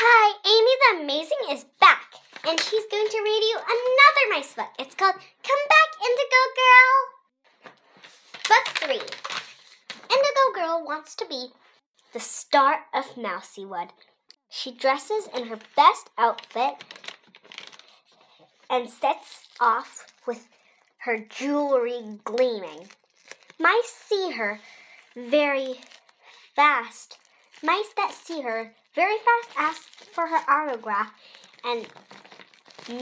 Hi, Amy the Amazing is back, and she's going to read you another nice book. It's called Come Back, Indigo Girl. Book 3. Indigo Girl wants to be the star of Mousywood. She dresses in her best outfit and sets off with her jewelry gleaming. Mice see her very fast. Mice that see her very fast ask for her autograph, and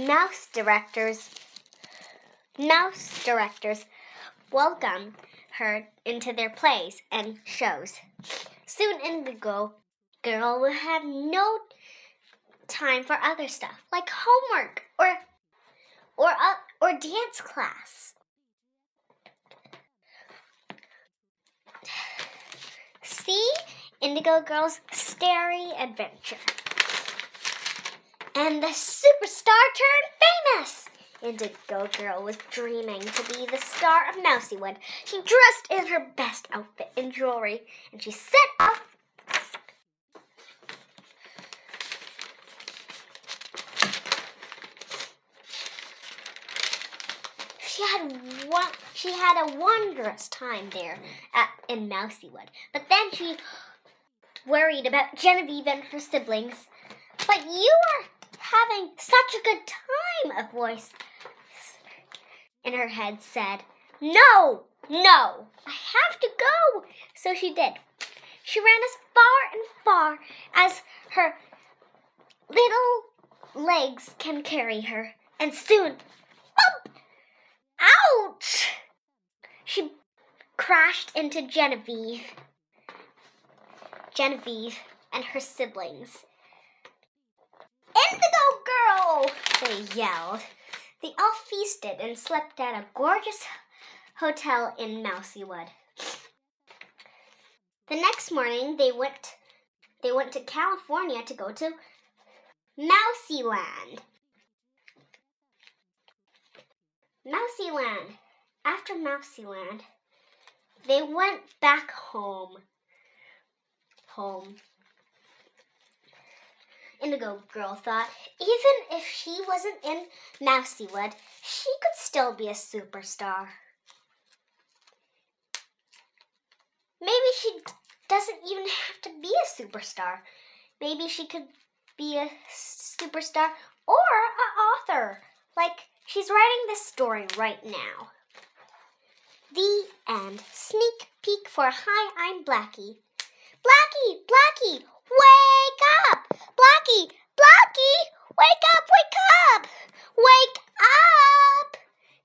mouse directors mouse directors welcome her into their plays and shows. Soon Indigo Girl will have no time for other stuff like homework or or uh, or dance class. See Indigo Girl's Starry Adventure. And the superstar turned famous. Indigo Girl was dreaming to be the star of Mousywood. She dressed in her best outfit and jewelry, and she set off she had one she had a wondrous time there at, in Mousywood. But then she worried about Genevieve and her siblings. But you are having such a good time, a voice in her head said. No, no, I have to go. So she did. She ran as far and far as her little legs can carry her, and soon, bump! Ouch! She crashed into Genevieve. Genevieve and her siblings. Indigo Girl! They yelled. They all feasted and slept at a gorgeous hotel in Mousywood. The next morning they went they went to California to go to Mousyland. Mousyland. After Mousyland, they went back home. Home. Indigo Girl thought, even if she wasn't in Mousywood, she could still be a superstar. Maybe she doesn't even have to be a superstar. Maybe she could be a superstar or an author. Like she's writing this story right now. The end. Sneak peek for Hi, I'm Blackie. Blackie, Blackie, wake up! Blackie, Blackie, wake up, wake up! Wake up!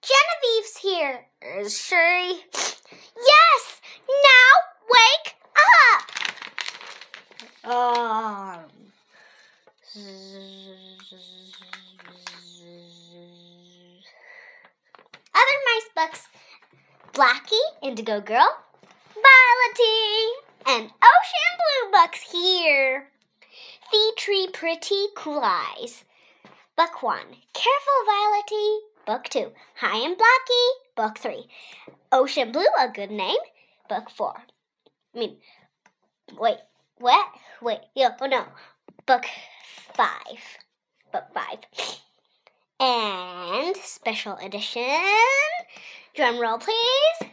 Genevieve's here. Is she? Yes! Now wake up! Um. Other mice books Blackie, Indigo Girl, Violetty, and Ocean Blue books here. The Tree Pretty Cool Eyes. Book 1. Careful Violety. Book 2. Hi and Blackie. Book 3. Ocean Blue, a good name. Book 4. I mean, wait, what? Wait, yeah, oh no. Book 5. Book 5. And special edition. Drum roll, please.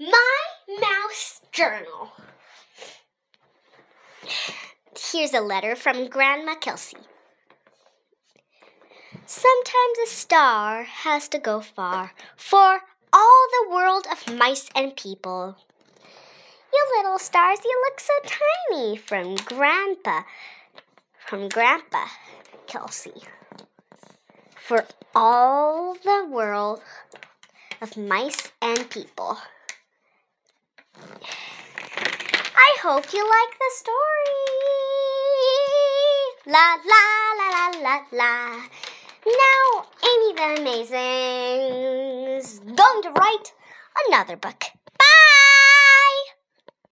My Mouse Journal. Here's a letter from Grandma Kelsey. Sometimes a star has to go far for all the world of mice and people. You little stars, you look so tiny from Grandpa, from Grandpa Kelsey. For all the world of mice and people. I hope you like the story. La la la la la la. Now, Amy the Amazing is going to write another book.